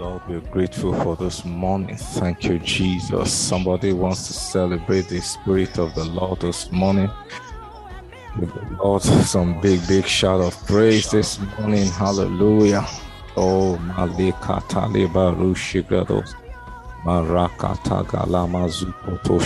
Lord, we're grateful for this morning. Thank you, Jesus. Somebody wants to celebrate the Spirit of the Lord this morning. Lord some big, big shout of praise this morning. Hallelujah. Oh, Malika Taliba Rushigrados. Marakata Galama Zupoto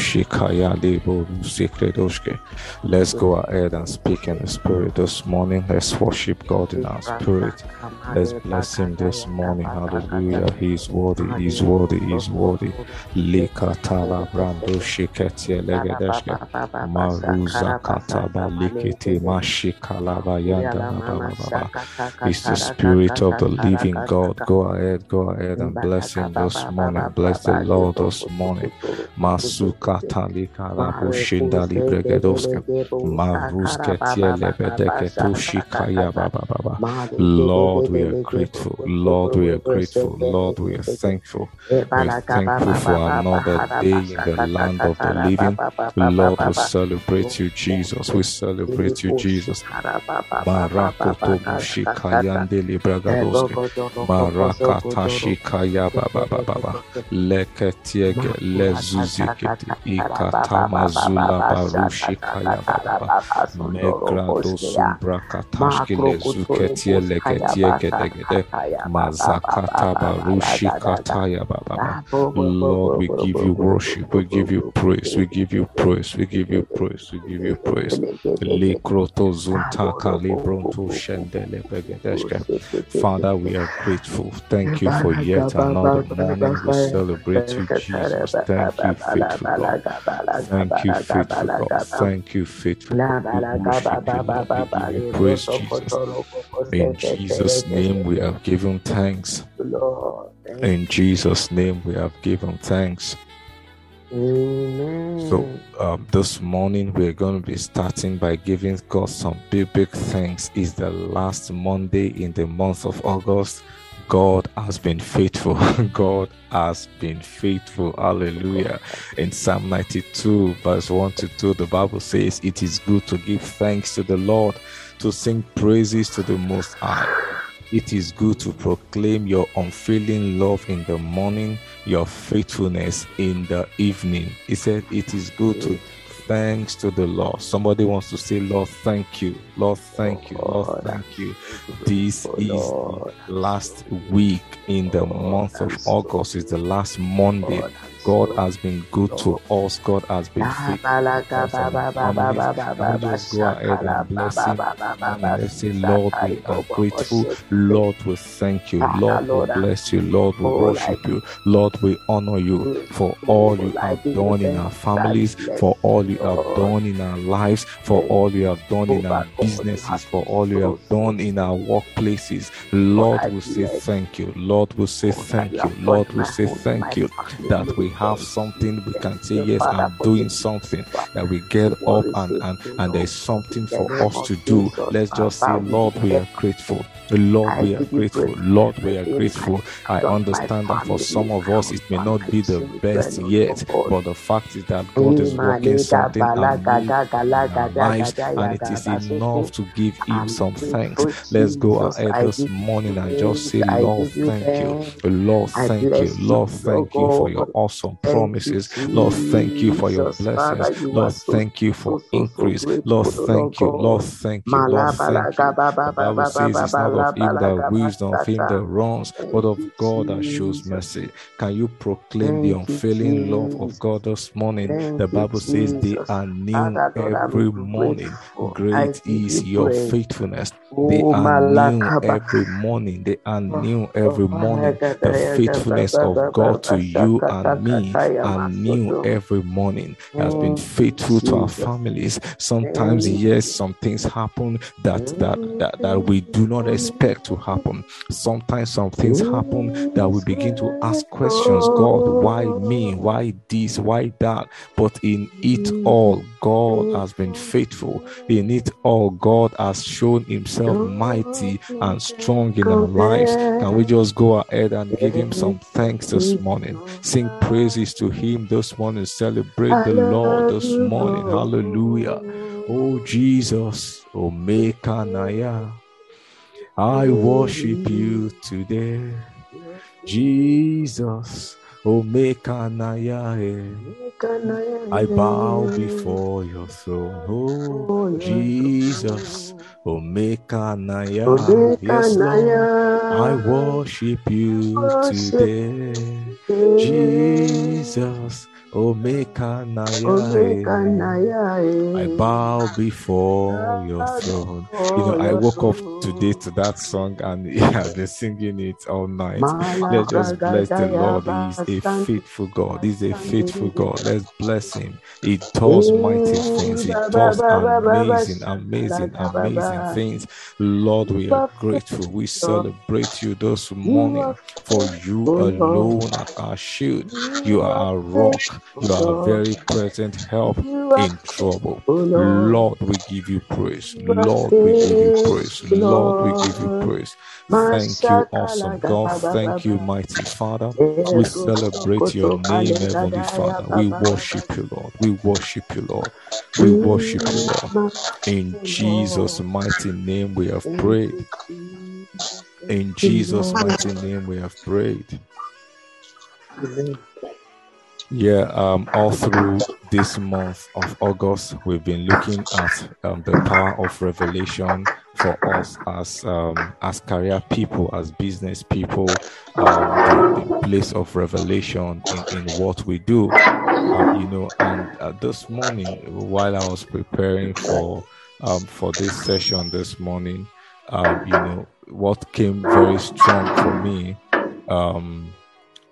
Rusikredoshke. Let's go ahead and speak in the Spirit this morning. Let's worship God in our spirit. Let's bless him this morning. Hallelujah. He is worthy. He is worthy. He is worthy. Lika tala brando shiketie legedeshke. Maruza kataba likiti mashikalaba yanda baba. It's the spirit of the living God. Go ahead, go ahead and bless him this morning. Bless the Lord this morning. Masuka talika rabu shindali bregedoske. Maruske tiele bedeke tushikaya baba baba. Lord, we are grateful. Lord, we are grateful. Lord, we are thankful. We're thankful for another day in the land of the living. Lord, we celebrate you, Jesus. We celebrate you, Jesus. Marakoto mushikayande libragadoske. Marakata shikaya baba baba baba. Leketiege lezuziketi ikatama zula barushikaya baba baba. Megrado sumbra katashki Lord, we give you worship, we give you praise, we give you praise, we give you praise, we give you praise. Likroto zuntaka libronto shendele begedeshke. Father, we are grateful. Thank you for yet another morning. We celebrate you, Jesus. Thank you, faithful God. Thank you, faithful God. Thank you, faithful God. We you, Lord. We give you praise, Jesus. In Jesus' name, we have given thanks. Lord. In Jesus' name, we have given thanks. Amen. So, um, this morning we're going to be starting by giving God some big, big thanks. It's the last Monday in the month of August. God has been faithful. God has been faithful. Hallelujah. In Psalm 92, verse 1 to 2, the Bible says, It is good to give thanks to the Lord, to sing praises to the Most High. It is good to proclaim your unfailing love in the morning, your faithfulness in the evening. He said, It is good to thanks to the Lord. Somebody wants to say, Lord, thank you. Lord, thank you. Lord, thank you. This is the last week in the month of August, is the last Monday. God has been good to us. God has been faithful. to us and our we just go ahead and bless Him? And let's say, Lord, we are grateful. Lord, we thank you. Lord, we bless you. Lord, we worship you. Lord, we honor you for all you have done in our families, for all you have done in our lives, for all you have done in our businesses, for all you have done in our workplaces. Lord, we say thank you. Lord, we say thank you. Lord, we say thank you that we have something we can say, Yes, I'm doing something. That we get up and, and, and there's something for us to do. Let's just say, Lord, we are grateful. Lord, we are grateful. Lord, we are grateful. I understand that for some of us it may not be the best yet, but the fact is that God is working something amazing in our lives, and it is enough to give Him some thanks. Let's go ahead this morning and just say, Lord, thank you. Lord, thank you. Lord, thank you for your awesome promises. Lord, thank you for your blessings. Lord, thank you for increase. Lord, thank you. Lord, thank you. Lord, thank you. The Bible says it's not of him that wills, him that runs, but of God that shows mercy. Can you proclaim the unfailing love of God this morning? The Bible says they are new every morning. Great is your faithfulness. They are new every morning. They are new every morning. The faithfulness of God to you and me and new every morning. He has been faithful to our families. Sometimes, yes, some things happen that that that, that we do not expect to happen. Sometimes some things happen that we begin to ask questions. God, why me? Why this? Why that? But in it all, God has been faithful. In it all, God has shown Himself mighty and strong in our lives. Can we just go ahead and give Him some thanks this morning? Sing praises to Him this morning. Celebrate the Lord this morning. Hallelujah. Oh Jesus, Omeka Naya. I worship you today. Jesus, Omeka Naya. I bow before your throne. Oh, Jesus, Omeka Naya. Yes, Lord. I worship you today. Jesus, Omeka Naya. I bow before your throne. You know, I woke up today to that song and yeah, I've been singing it all night. Let's just bless the Lord. He's a faithful God. He's a faithful God. Let's bless him. He does mighty things. He does amazing, amazing, amazing things. Lord, we are grateful. We celebrate you this morning for you alone are our shield. You are our rock. You are a very present help in trouble. Lord, we give you praise. Lord, we give you praise. Lord, we give you praise. Thank you, awesome God. Thank you, mighty Father. We celebrate your name, Heavenly Father. We worship you, Lord. We worship you, Lord. We worship you, Lord. In Jesus' mighty name we have prayed. In Jesus' mighty name we have prayed. Yeah, um, all through this month of August, we've been looking at um, the power of revelation for us as um, as career people, as business people, um, the, the, place of revelation in, in what we do. Um, you know, and uh, this morning, while I was preparing for um, for this session this morning, you know, what came very strong for me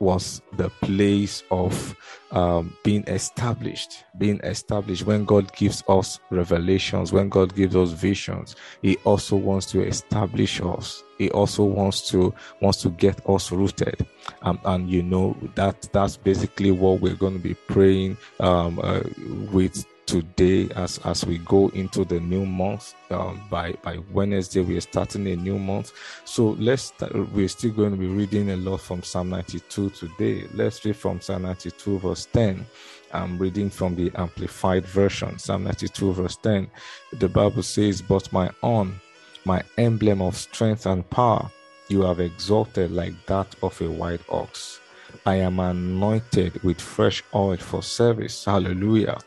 was the place of um, being established. Being established. When God gives us revelations, when God gives us visions, He also wants to establish us. He also wants to wants to get us rooted. Um, and you know that that's basically what we're going to be praying um, uh, with today as as we go into the new month um, by by wednesday we are starting a new month. So let's start, we're still going to be reading a lot from psalm 92 today. Let's read from psalm 92 verse 10 i'm reading from the amplified version psalm 92 verse 10 the bible says but my own my emblem of strength and power you have exalted like that of a white ox. I am anointed with fresh oil for service. Hallelujah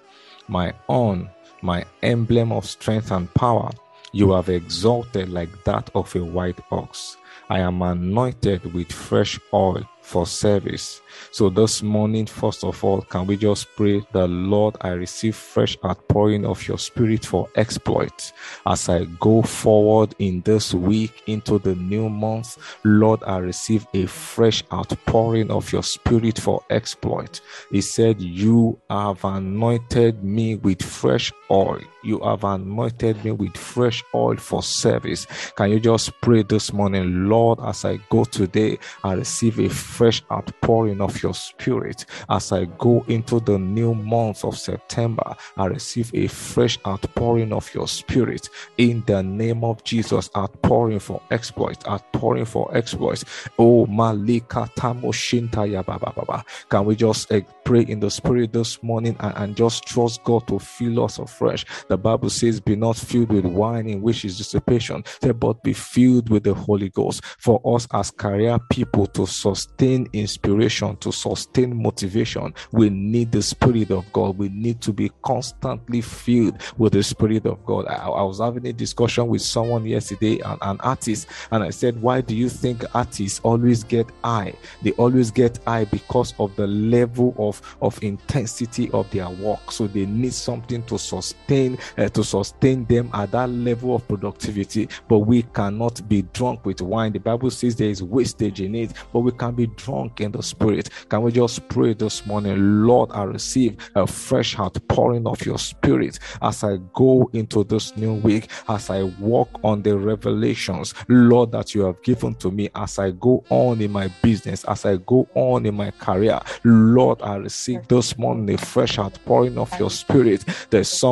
my own, my emblem of strength and power, you have exalted like that of a white ox. I am anointed with fresh oil for service. So this morning, first of all, can we just pray that Lord, I receive fresh outpouring of your spirit for exploit as I go forward in this week into the new month. Lord, I receive a fresh outpouring of your spirit for exploit. He said, You have anointed me with fresh oil. You have anointed me with fresh oil for service. Can you just pray this morning, Lord, as I go today, I receive a fresh outpouring of your spirit. As I go into the new month of September, I receive a fresh outpouring of your spirit in the name of Jesus. Outpouring for exploit, outpouring for exploits. Oh, Malika Tamo Shintaya Baba. Can we just uh, pray in the spirit this morning and, and just trust God to fill us afresh? The Bible says, Be not filled with wine in which is dissipation, but be filled with the Holy Ghost. For us as career people to sustain inspiration, to sustain motivation, we need the Spirit of God. We need to be constantly filled with the Spirit of God. I, I was having a discussion with someone yesterday, an, an artist, and I said, Why do you think artists always get high? They always get high because of the level of, of intensity of their work. So they need something to sustain uh, to sustain them at that level of productivity. But we cannot be drunk with wine. The Bible says there is wastage in it, but we can be drunk in the spirit. Can we just pray this morning? Lord, I receive a fresh outpouring of your spirit as I go into this new week, as I walk on the revelations, Lord, that you have given to me as I go on in my business, as I go on in my career. Lord, I receive this morning a fresh outpouring of your spirit. There's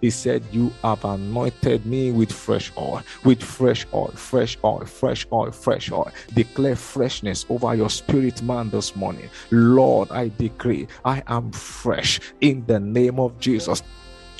he said you have anointed me with fresh oil with fresh oil fresh oil fresh oil fresh oil. Declare freshness over your spirit man this morning. Lord i decree i am fresh in the name of jesus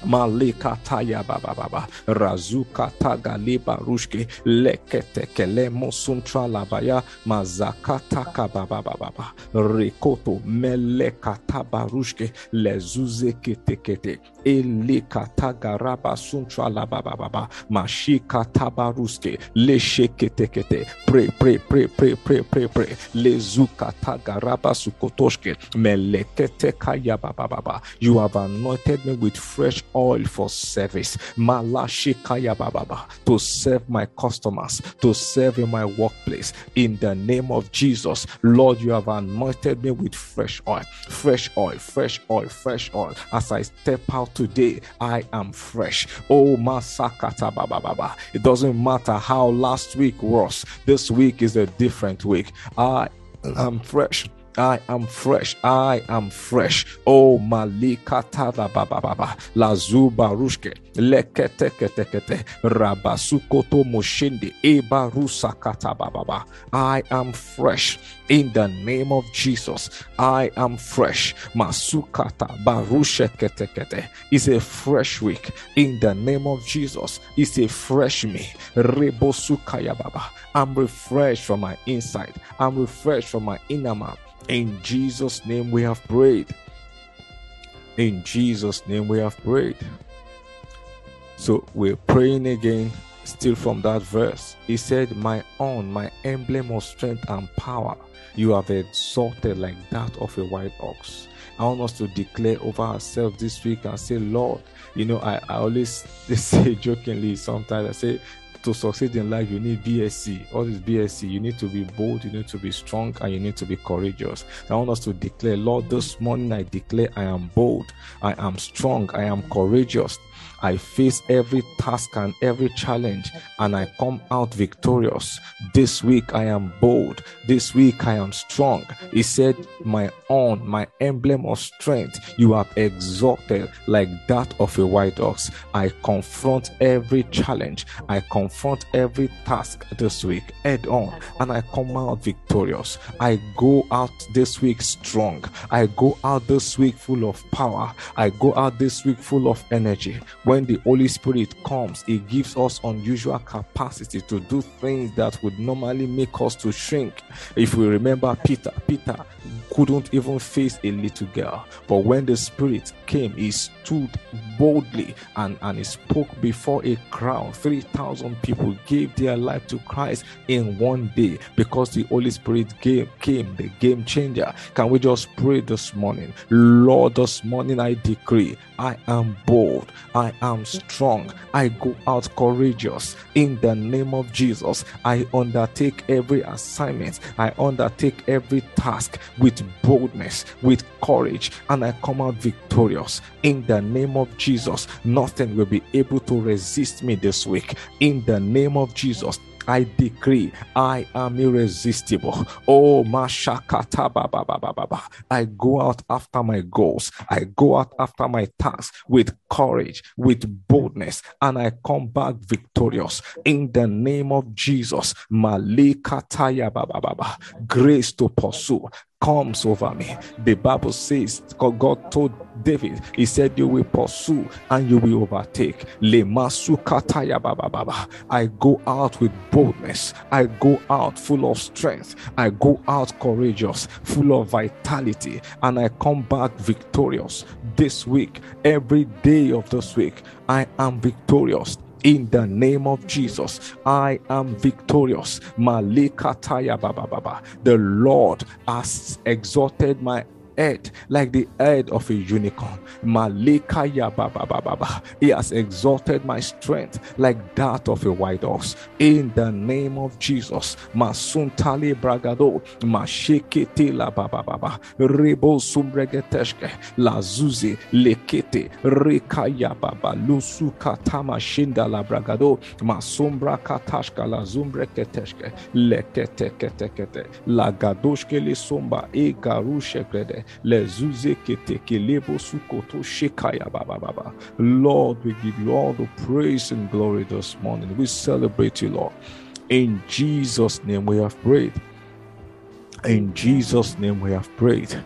Malika taya baba baba. Razuka taga liba rushke. Lekete kele mosuntra labaya. Mazakata baba baba rikoto meleka tabarushke lezuze kete kete. Elika taga raba suntra lababa baba mashika tabaruske leshekete kete pray pray pray pray pray pray pray lezuka taga raba sukotoshke. Melekete kaya baba baba. You have anointed me with fresh oil for service. Malashikaya bababa to serve my customers, to serve in my workplace. In the name of Jesus, Lord, you have anointed me with fresh oil, fresh oil, fresh oil, fresh oil. As I step out today, I am fresh. Oh Masakata bababa. It doesn't matter how last week was. This week is a different week. I am fresh. I am fresh. I am fresh. Oh Malika Tada Baba Baba Lazuba Rushke Lekete Kete Kete Rabasukoto Moshindi Eba Rusakata Baba. I am fresh in the name of Jesus. I am fresh. Masukata Barushe Kete. It's a fresh week in the name of Jesus. It's a fresh me. Rebosukaya Baba. I'm refreshed from my inside. I'm refreshed from my inner man. In Jesus' name we have prayed. In Jesus' name we have prayed. So we're praying again, still from that verse. He said, My own, my emblem of strength and power, you have exalted like that of a white ox. I want us to declare over ourselves this week and say, Lord, you know, I, I always say jokingly sometimes, I say, to succeed in life, you need BSC. What is BSC? You need to be bold, you need to be strong, and you need to be courageous. I want us to declare, Lord, this morning I declare I am bold, I am strong, I am courageous. I face every task and every challenge and I come out victorious. This week I am bold. This week I am strong. He said, My own, my emblem of strength, you have exalted like that of a white ox. I confront every challenge. I confront every task this week head on and I come out victorious. I go out this week strong. I go out this week full of power. I go out this week full of energy when the Holy Spirit comes, it gives us unusual capacity to do things that would normally make us to shrink. If we remember Peter, Peter couldn't even face a little girl, but when the Spirit came, he stood boldly and, and he spoke before a crowd. 3,000 people gave their life to Christ in one day because the Holy Spirit came, came, the game changer. Can we just pray this morning? Lord, this morning I decree I am bold, I am strong, I go out courageous in the name of Jesus. I undertake every assignment, I undertake every task with boldness, with courage, and I come out victorious in the name of Jesus. Nothing will be able to resist me this week in the name of Jesus. I decree I am irresistible. Oh, Mashakata Baba Baba Baba. I go out after my goals. I go out after my tasks with courage, with boldness, and I come back victorious in the name of Jesus. Malikataya Baba Baba. Grace to pursue, comes over me. The Bible says God told David, He said, You will pursue and you will overtake. I go out with boldness. I go out full of strength. I go out courageous, full of vitality, and I come back victorious. This week, every day of this week, I am victorious in the name of Jesus. I am victorious. Malikataya Baba Baba. The Lord has exalted my head like the head of a unicorn. Malika Baba He has exalted my strength like that of a white horse. In the name of Jesus. Masuntali Bragado. Mashekete la Baba Baba. Rebo Sumbregeteshke. La Zuzi. Lekete. Rekaya Baba. Lusu Katama Shinda la Bragado. Masumbra Katashka la Zumbreketeshke. Lekete kete kete. La Gadoshke le Sumba. E Garushe Grede. Lord, we give you all the praise and glory this morning. We celebrate you, Lord. In Jesus' name we have prayed. In Jesus' name we have prayed.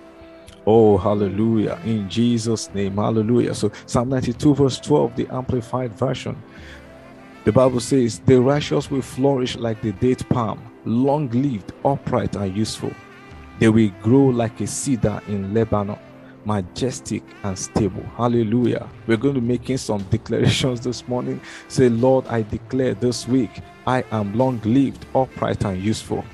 Oh, hallelujah. In Jesus' name, hallelujah. So, Psalm 92, verse 12, the Amplified Version. The Bible says, The righteous will flourish like the date palm, long lived, upright, and useful. They will grow like a cedar in Lebanon, majestic and stable. Hallelujah. We're going to be making some declarations this morning. Say, Lord, I declare this week I am long lived, upright, and useful.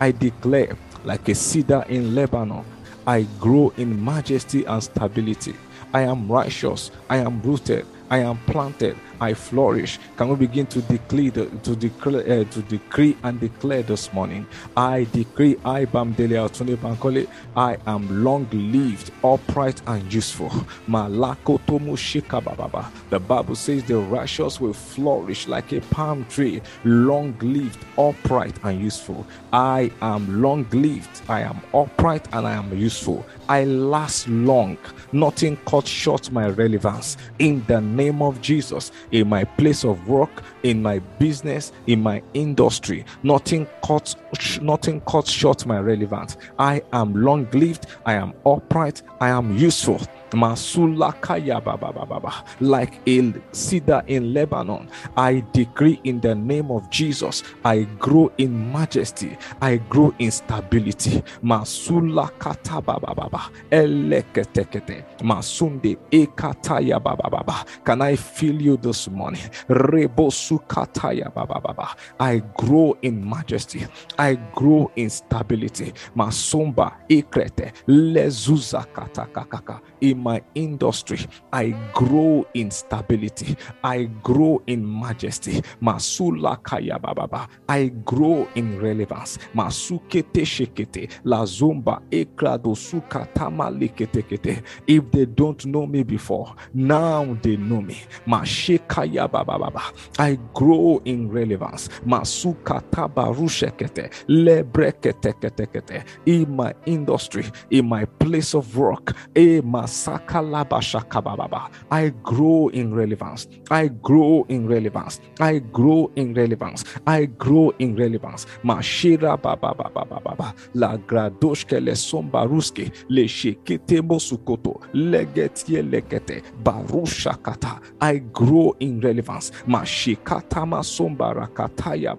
I declare, like a cedar in Lebanon, I grow in majesty and stability. I am righteous. I am rooted. I am planted. I flourish. Can we begin to declare, to declare, uh, to decree and declare this morning? I decree, I Bamdele Bankole, I am long lived, upright, and useful. Malako Tomo Shikababa. The Bible says the righteous will flourish like a palm tree, long lived, upright, and useful. I am long lived, I am upright, and I am useful. I last long. Nothing cut short my relevance. In the name of Jesus, in my place of work, in my business, in my industry. Nothing cuts nothing cuts short my relevance. I am long lived, I am upright, I am useful. Like a cedar in Lebanon. I decree in the name of Jesus, I grow in majesty, I grow in stability. Masula kata baba masunde. Can I feel you this morning? Rebo sukataya baba baba. I grow in majesty, I grow in stability. Masumba ikrete lezuza kata kakaka in my industry. I grow in stability. I grow in majesty. Masula kaya bababa. I grow in relevance. Masukete shekete. La zumba ekrado sukatama kete. If they don't know me before, now they know me. Mashekaya bababa. I grow in relevance. Masukata barushekete. Lebrekete kete kete. In my industry, in my place of work, eh, e mas I grow in relevance. I grow in relevance. I grow in relevance. I grow in relevance. Mashira baba baba baba la gradoshke le sombaruske le shekete legetie. I grow in relevance. Mashikata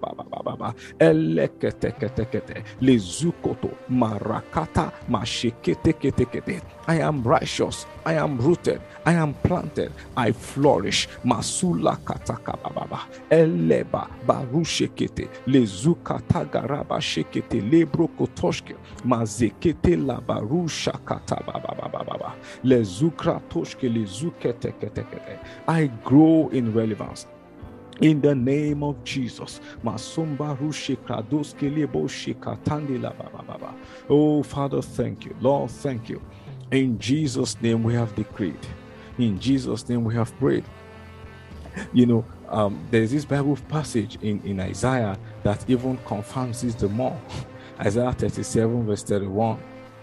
baba baba elekete kete kete le zukoto marakata mashikete kete kete. I am righteous. I am rooted. I am planted. I flourish. Masula kataka baba. Eleba barushekete. Lezukata garaba shekete. Lebro kotoshke. Mazekete la barusha kata baba baba baba. Lezukra toshke lezukete kete. I grow in relevance in the name of Jesus. Oh, Father, thank you. Lord, thank you. In Jesus' name we have decreed. In Jesus' name we have prayed. You know, um, there's this Bible passage in, in Isaiah that even confirms this the more. Isaiah 37, verse 31.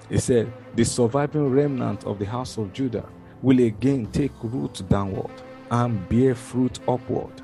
It said, The surviving remnant of the house of Judah will again take root downward and bear fruit upward.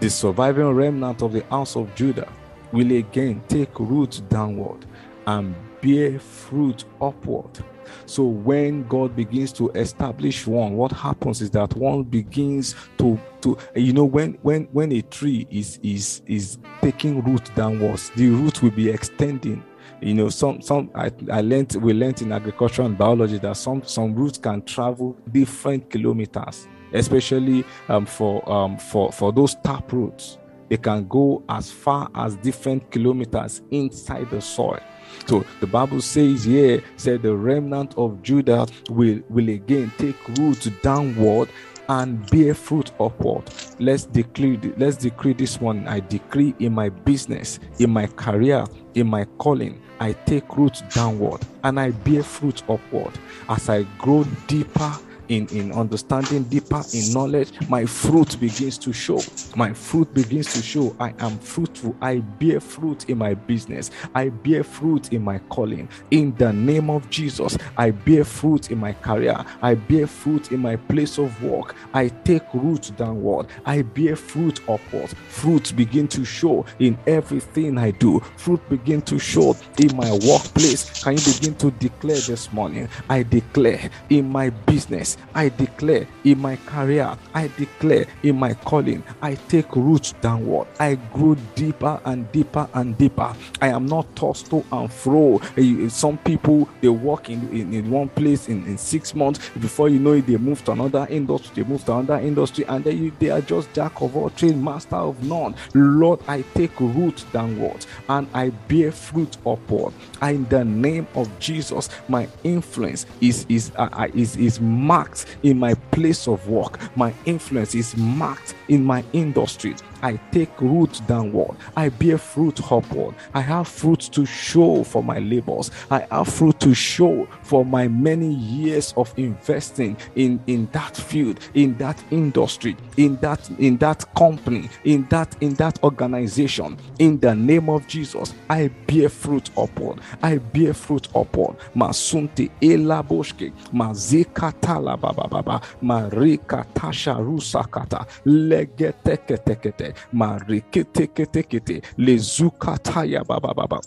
The surviving remnant of the house of Judah will again take root downward and bear fruit upward. So when God begins to establish one, what happens is that one begins to to you know when when when a tree is is is taking root downwards, the root will be extending. You know some some I, I learned we learned in agriculture and biology that some some roots can travel different kilometers especially um, for um, for for those tap roots. They can go as far as different kilometers inside the soil so the Bible says here, said the remnant of Judah will, will again take root downward and bear fruit upward. Let's decree let's decree this one. I decree in my business, in my career, in my calling, I take root downward and I bear fruit upward as I grow deeper in, in understanding deeper in knowledge, my fruit begins to show. My fruit begins to show. I am fruitful. I bear fruit in my business. I bear fruit in my calling. In the name of Jesus, I bear fruit in my career. I bear fruit in my place of work. I take root downward. I bear fruit upward. Fruit begin to show in everything I do. Fruit begin to show in my workplace. Can you begin to declare this morning? I declare in my business I declare in my career, I declare in my calling, I take root downward. I grow deeper and deeper and deeper. I am not tossed to and fro. Some people they work in, in, in one place in, in six months. Before you know it, they move to another industry, they move to another industry, and then you, they are just jack of all trades, master of none. Lord, I take root downward and I bear fruit upward. in the name of Jesus, my influence is is uh, is is marked marked in my place of work. My influence is marked in my industry. I take root downward. I bear fruit upward. I have fruit to show for my labors. I have fruit to show for my many years of investing in, in that field, in that industry, in that in that company, in that in that organization. In the name of Jesus, I bear fruit upward. I bear fruit upward. Masunti elaboshke, mazikatala baba baba, marika tasha rusakata, legeteketekete mariketeketekete lezukataya baba baba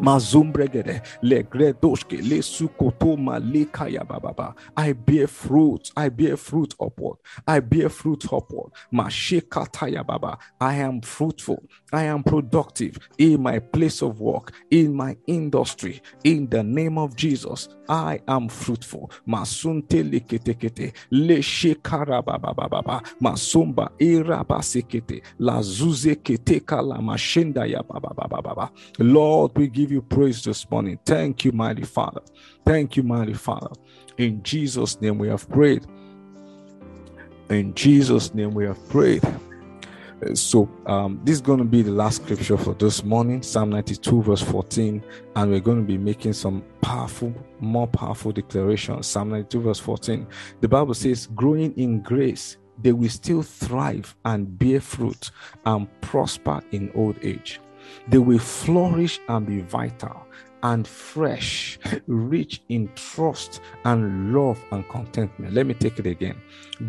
Mazumbregede, legredoshke, le sukoto malikaya bababa. I bear fruit, I bear fruit upward, I bear fruit upward. Mashekataya baba. I am fruitful, I am productive in my place of work, in my industry. In the name of Jesus, I am fruitful. Masunte leketekete, le shekara baba baba. Masumba irabasekete, la zuze keteka la mashenda ya baba baba. Lord, we give give you praise this morning. Thank you, mighty Father. Thank you, mighty Father. In Jesus' name we have prayed. In Jesus' name we have prayed. So, um, this is going to be the last scripture for this morning, Psalm 92, verse 14. And we're going to be making some powerful, more powerful declarations. Psalm 92, verse 14. The Bible says, growing in grace, they will still thrive and bear fruit and prosper in old age. They will flourish and be vital and fresh, rich in trust and love and contentment. Let me take it again.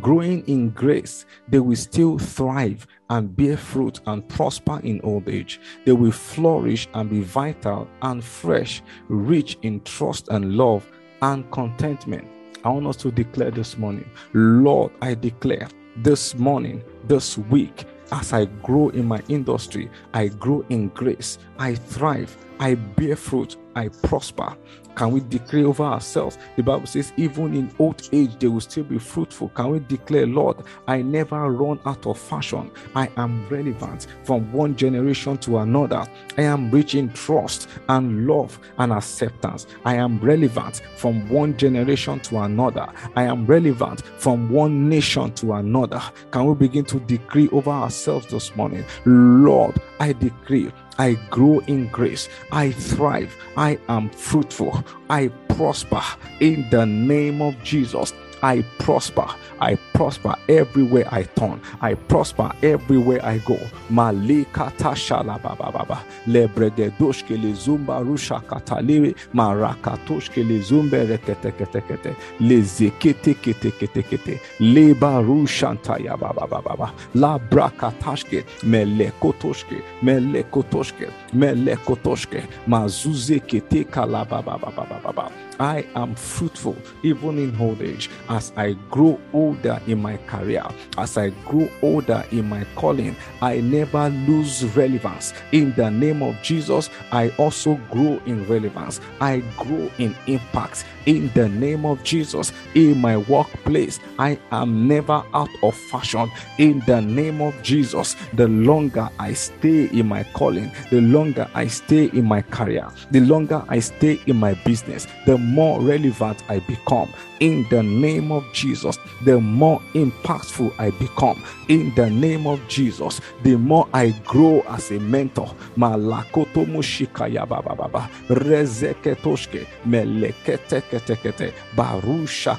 Growing in grace, they will still thrive and bear fruit and prosper in old age. They will flourish and be vital and fresh, rich in trust and love and contentment. I want us to declare this morning, Lord, I declare this morning, this week, as I grow in my industry, I grow in grace, I thrive, I bear fruit, I prosper. Can we declare over ourselves? The Bible says, even in old age, they will still be fruitful. Can we declare, Lord, I never run out of fashion. I am relevant from one generation to another. I am rich in trust and love and acceptance. I am relevant from one generation to another. I am relevant from one nation to another. Can we begin to decree over ourselves this morning? Lord, I decree I grow in grace. I thrive. I am fruitful. I prosper in the name of Jesus. I prosper. I prosper everywhere I turn. I prosper everywhere I go. Malikata shalabababa. Lebregedoshke le zumba rusha kataliwe. Marakatoshke le zumbe reketeketekete. Le zekete kete kete kete. Leba rushantaya babababa. La brakatashke. Melekotoshke. Melekotoshke. Melekotoshke. Mazuze kete kalababababa. I am fruitful even in old age. As I grow older in my career, as I grow older in my calling, I never lose relevance. In the name of Jesus, I also grow in relevance. I grow in impact. In the name of Jesus, in my workplace, I am never out of fashion. In the name of Jesus, the longer I stay in my calling, the longer I stay in my career, the longer I stay in my business, the more relevant I become. In the name of Jesus, the more impactful I become. In the name of Jesus, the more I grow as a mentor. Malakoto mushikaya baba baba rezeketoshke melekete kete kete barusha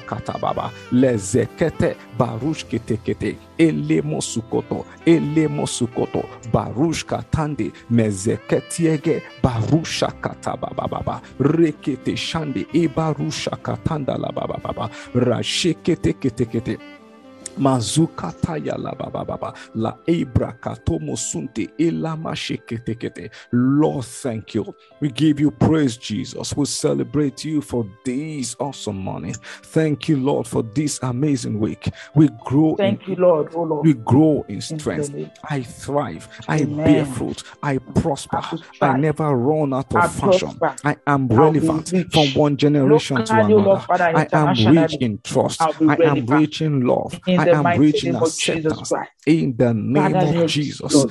lezekete mezeketiege. Barusha rekete shande e barusha katanda la baba baba rashekete kete kete mazukataya la baba baba la ebra katomo sunte elama sheketekete lord thank you. We give you praise jesus. We celebrate you for this awesome morning. Thank you lord for this amazing week. We grow Thank in you, Lord. Oh, Lord. we grow in strength. i thrive. I bear fruit. I prosper. I i never run out of I fashion. prosper. i am relevant from one generation to oh Lord, another. Father, I am rich in trust. I am rich in love. In I am mighty rich in Jesus acceptance. In the eh, name of Jesus.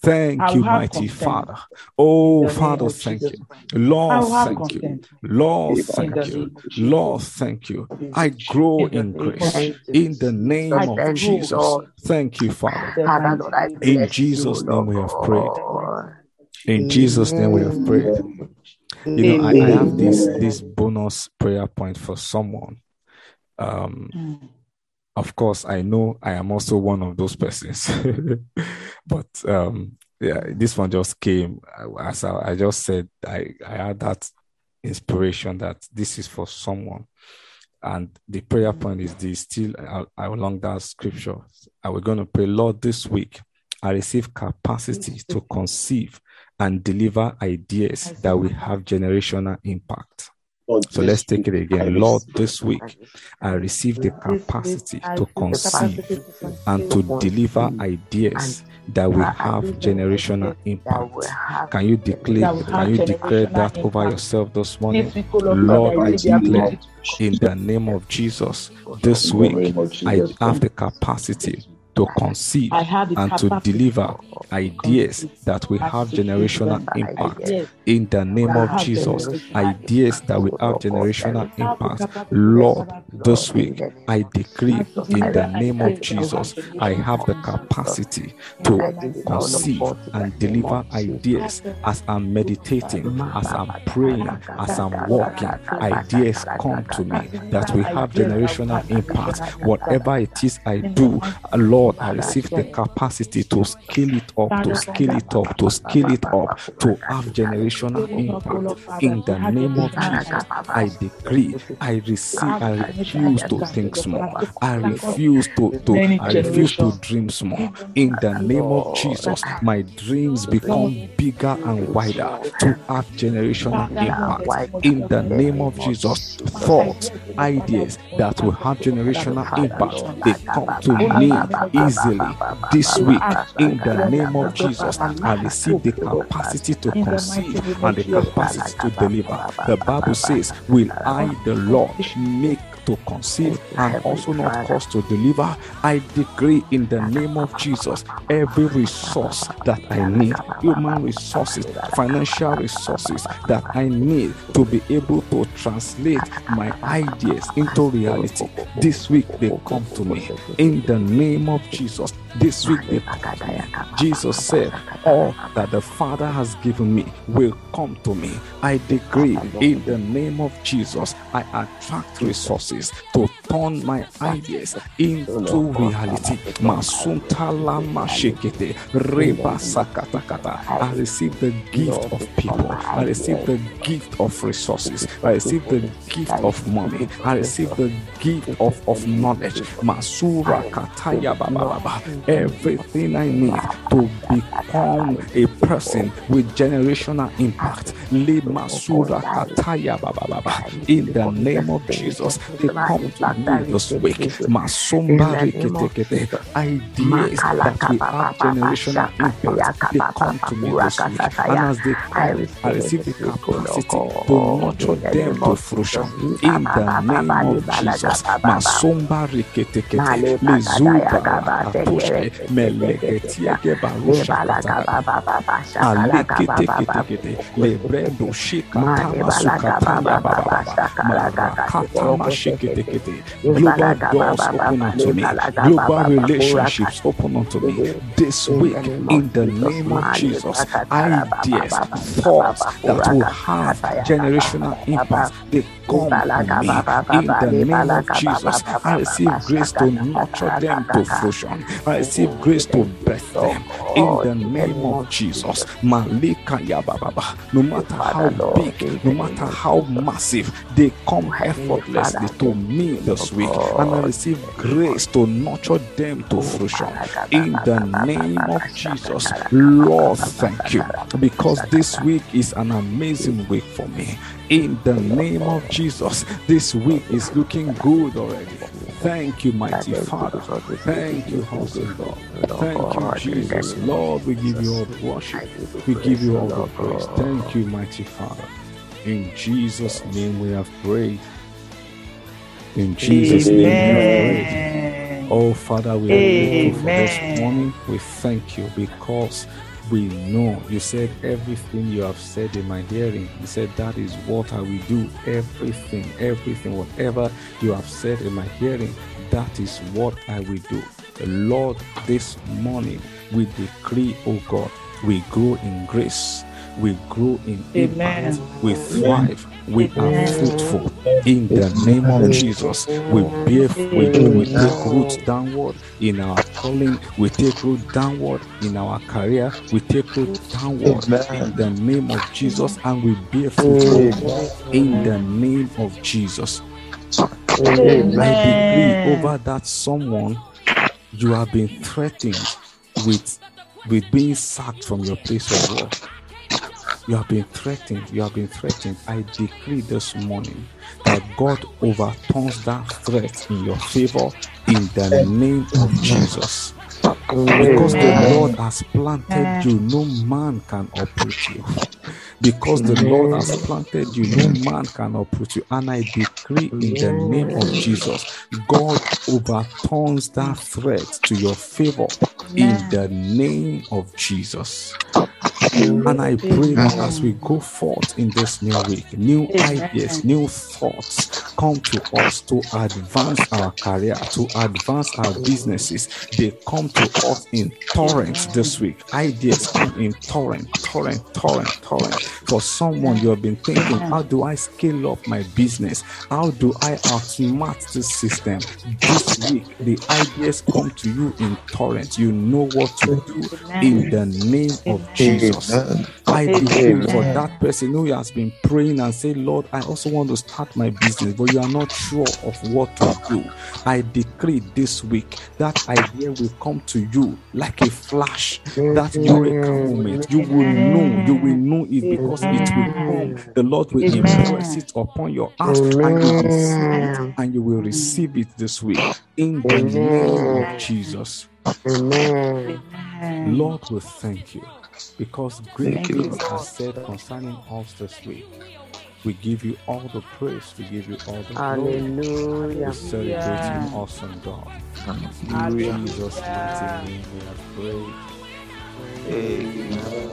Thank you, mighty. Father. Oh, In the name Father, thank you. Lord, thank you. Lord, thank you. name of Jesus. Lord, thank you. I grow In the in name of grace. In the name of. Jesus. Thank you, Father. The Father, mighty Lord, I name of In Jesus' name we have prayed. In Jesus' name we have prayed. You know, I, I have this this bonus prayer point for someone. Um, Mm. of course, I know I am also one of those persons, but um, yeah, this one just came as I, I just said. I I had that inspiration that this is for someone, and the prayer point is this. Still uh, along that scripture, and we're going to pray, Lord, this week I receive capacity to conceive and deliver ideas that will have generational impact. So let's take it again. Lord, this week I receive the capacity to conceive capacity to conceive and to deliver ideas that will have generational impact. Can you declare That can you declare that over yourself this morning? Lord, I I receive the declare in the name of Jesus this week I have the capacity to conceive I have the and to deliver ideas that will have generational impact in the name of Jesus. Ideas that will have generational I have the impact. Lord, this week in the name I decree and to Jesus, in the name of ideas in the that will have Jesus, I have the of impact. Jesus. capacity to the I mighty deliver name all of of conceive God Jesus. in and deliver ideas as I'm meditating, as I'm praying, as I'm walking. Ideas come to me that will have generational impact. Whatever it is I do, uh, Lord, I receive the capacity to scale it up, to scale it up, to scale it up, to have generational impact. In the name of Jesus, I decree, I receive, I refuse to think small. I refuse to, to I refuse to dream small. In the name of Jesus, my dreams become bigger and wider to have generational impact. In the name of Jesus, thoughts, ideas that will have generational impact, they come to me easily this week. In the name of Jesus, I receive the capacity to conceive and the capacity to deliver. The Bible says, Will I, the Lord, make to conceive and also not cause to deliver? I decree in the name of Jesus every resource that I need, human resources, financial resources that I need to be able to translate my ideas into reality. This week they come to me in the name of Jesus. This week Jesus said, All that the Father has given me will come to me. I decree in the name of Jesus, I attract resources to turn my ideas into reality. Masuntala mashekete, reba sakatakata. I receive the gift of people. I receive the gift of resources. I receive the gift of money. I receive the gift of, of knowledge. Masura kataya baba baba. Everything I need to become a person with generational impact. Le masura kataya baba baba. In the name of Jesus, they come to me this week. Masumba riketekete. Ideas that will have generational impact. They come to me this week. And as they come, I receive the capacity to nurture them to fruition. In the name of Jesus. Masumba riketekete. Lezuba rakatoshke. Meleketiege barusha katakata. Aleketeketekete. Lebredo shikatama sukataya baba Marakatama shiketekete. Global doors open unto me. Global relationships open unto me. This week, in the name of Jesus, ideas, thoughts that will have generational impact, they come to me. In the name of Jesus, I receive grace to nurture them to fruition. I receive grace to birth them. In the name of Jesus, Malika Yababa. No matter how big, no matter how massive, they come effortlessly to me this week, and I receive grace to nurture them to fruition. In the name of Jesus, Lord, thank you because this week is an amazing week for me. In the name of Jesus, this week is looking good already. Thank you, mighty Father. Thank you, awesome God. Thank you, Jesus. Lord, we give you all the worship. We give you all the praise. Thank you, mighty Father. In Jesus' name we have prayed. In Jesus' name we have. Oh, Father, we are grateful for this morning. We thank you because we know you said everything you have said in my hearing. You said that is what I will do. Everything, everything, whatever you have said in my hearing, that is what I will do. Lord, this morning we decree, oh God, we grow in grace, we grow in impact, we thrive, we are fruitful. In the name of Jesus, we bear, we, we take root downward in our calling, we take root downward in our career, we take root downward in the name of Jesus, and we bear fruit in the name of Jesus. I decree over that someone you have been threatened with with being sacked from your place of work. You have been threatened. You have been threatened. I decree this morning that God overturns that threat in your favor in the name of Jesus. Because the Lord has planted you, no man can uproot you. Because the Lord has planted you, no man can uproot you. And I decree in the name of Jesus, God overturns that threat to your favor in the name of Jesus. And I pray that as we go forth in this new week, new ideas, new thoughts come to us to advance our career, to advance our businesses. They come to us in torrents this week. Ideas come in torrent, torrent, torrent, torrent. For someone you have been thinking, how do I scale up my business? How do I outsmart this system? This week, the ideas come to you in torrents. You know what to do in the name of Jesus. I decree for that person who has been praying and say, Lord, I also want to start my business, but you are not sure of what to do. I decree this week that idea will come to you like a flash, that eureka moment. You will know, you will know it because it will come. The Lord will impress it upon your heart and you will receive it, and you will receive it this week. In the name of Jesus. Amen. Lord, we thank you because great things are said concerning us this week. We give you all the praise, we give you all the glory. We celebrate you, awesome God. In Jesus' mighty name we have prayed. Amen.